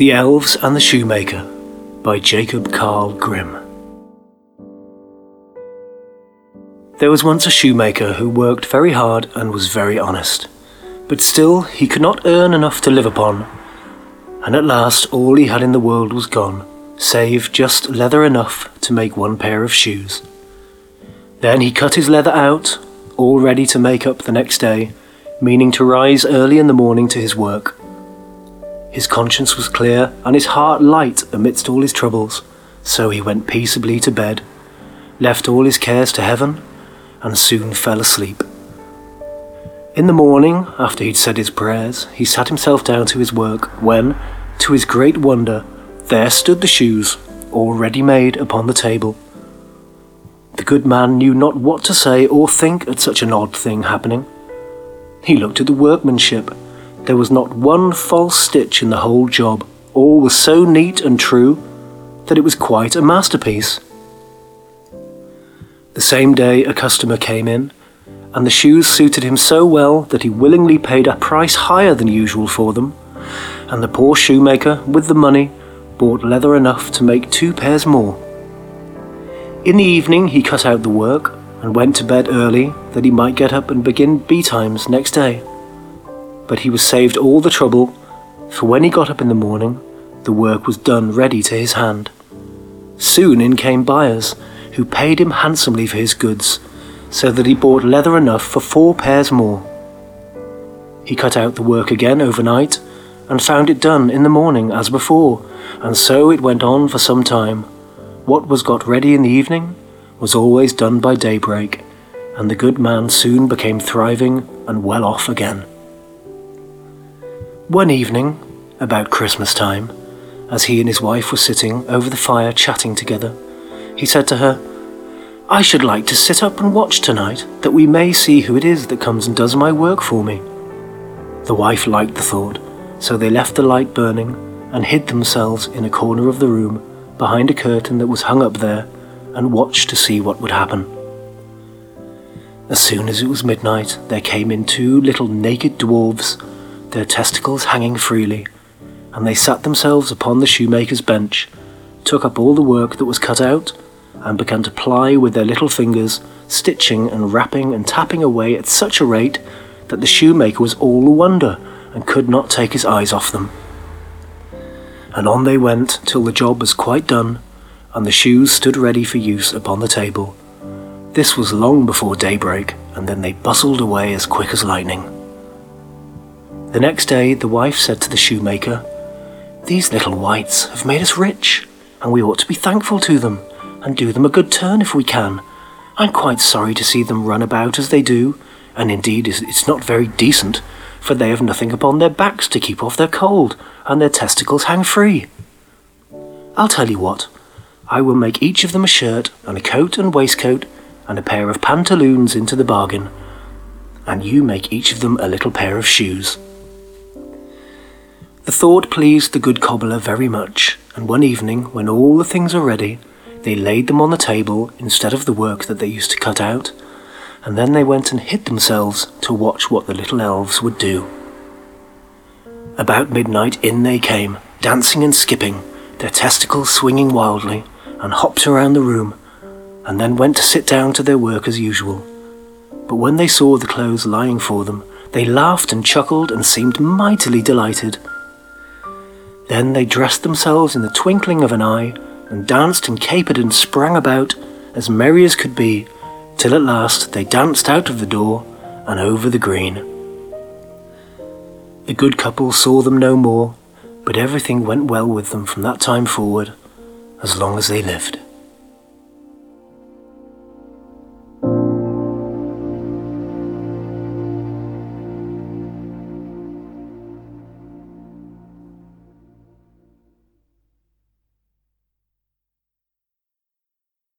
The Elves and the Shoemaker by Jacob Karl Grimm. There was once a shoemaker who worked very hard and was very honest, but still he could not earn enough to live upon, and at last all he had in the world was gone, save just leather enough to make one pair of shoes. Then he cut his leather out, all ready to make up the next day, meaning to rise early in the morning to his work. His conscience was clear and his heart light amidst all his troubles, so he went peaceably to bed, left all his cares to heaven, and soon fell asleep. In the morning, after he'd said his prayers, he sat himself down to his work when, to his great wonder, there stood the shoes, all ready made upon the table. The good man knew not what to say or think at such an odd thing happening. He looked at the workmanship. There was not one false stitch in the whole job. All was so neat and true that it was quite a masterpiece. The same day a customer came in, and the shoes suited him so well that he willingly paid a price higher than usual for them, and the poor shoemaker, with the money, bought leather enough to make two pairs more. In the evening he cut out the work, and went to bed early that he might get up and begin betimes next day. But he was saved all the trouble, for when he got up in the morning, the work was done ready to his hand. Soon in came buyers, who paid him handsomely for his goods, so that he bought leather enough for four pairs more. He cut out the work again overnight, and found it done in the morning as before, and so it went on for some time. What was got ready in the evening was always done by daybreak, and the good man soon became thriving and well off again. One evening, about Christmas time, as he and his wife were sitting over the fire chatting together, he said to her, I should like to sit up and watch tonight, that we may see who it is that comes and does my work for me. The wife liked the thought, so they left the light burning and hid themselves in a corner of the room behind a curtain that was hung up there and watched to see what would happen. As soon as it was midnight, there came in two little naked dwarfs, their testicles hanging freely, and they sat themselves upon the shoemaker's bench, took up all the work that was cut out, and began to ply with their little fingers, stitching and rapping and tapping away at such a rate that the shoemaker was all a wonder and could not take his eyes off them. And on they went till the job was quite done and the shoes stood ready for use upon the table. This was long before daybreak, and then they bustled away as quick as lightning. The next day the wife said to the shoemaker, These little wights have made us rich, and we ought to be thankful to them, and do them a good turn if we can. I'm quite sorry to see them run about as they do, and indeed it's not very decent, for they have nothing upon their backs to keep off their cold, and their testicles hang free. I'll tell you what, I will make each of them a shirt and a coat and waistcoat and a pair of pantaloons into the bargain, and you make each of them a little pair of shoes. The thought pleased the good cobbler very much, and one evening, when all the things were ready, they laid them on the table instead of the work that they used to cut out, and then they went and hid themselves to watch what the little elves would do. About midnight in they came, dancing and skipping, their testicles swinging wildly, and hopped around the room, and then went to sit down to their work as usual. But when they saw the clothes lying for them, they laughed and chuckled and seemed mightily delighted. Then they dressed themselves in the twinkling of an eye, and danced and capered and sprang about, as merry as could be, till at last they danced out of the door and over the green. The good couple saw them no more, but everything went well with them from that time forward as long as they lived.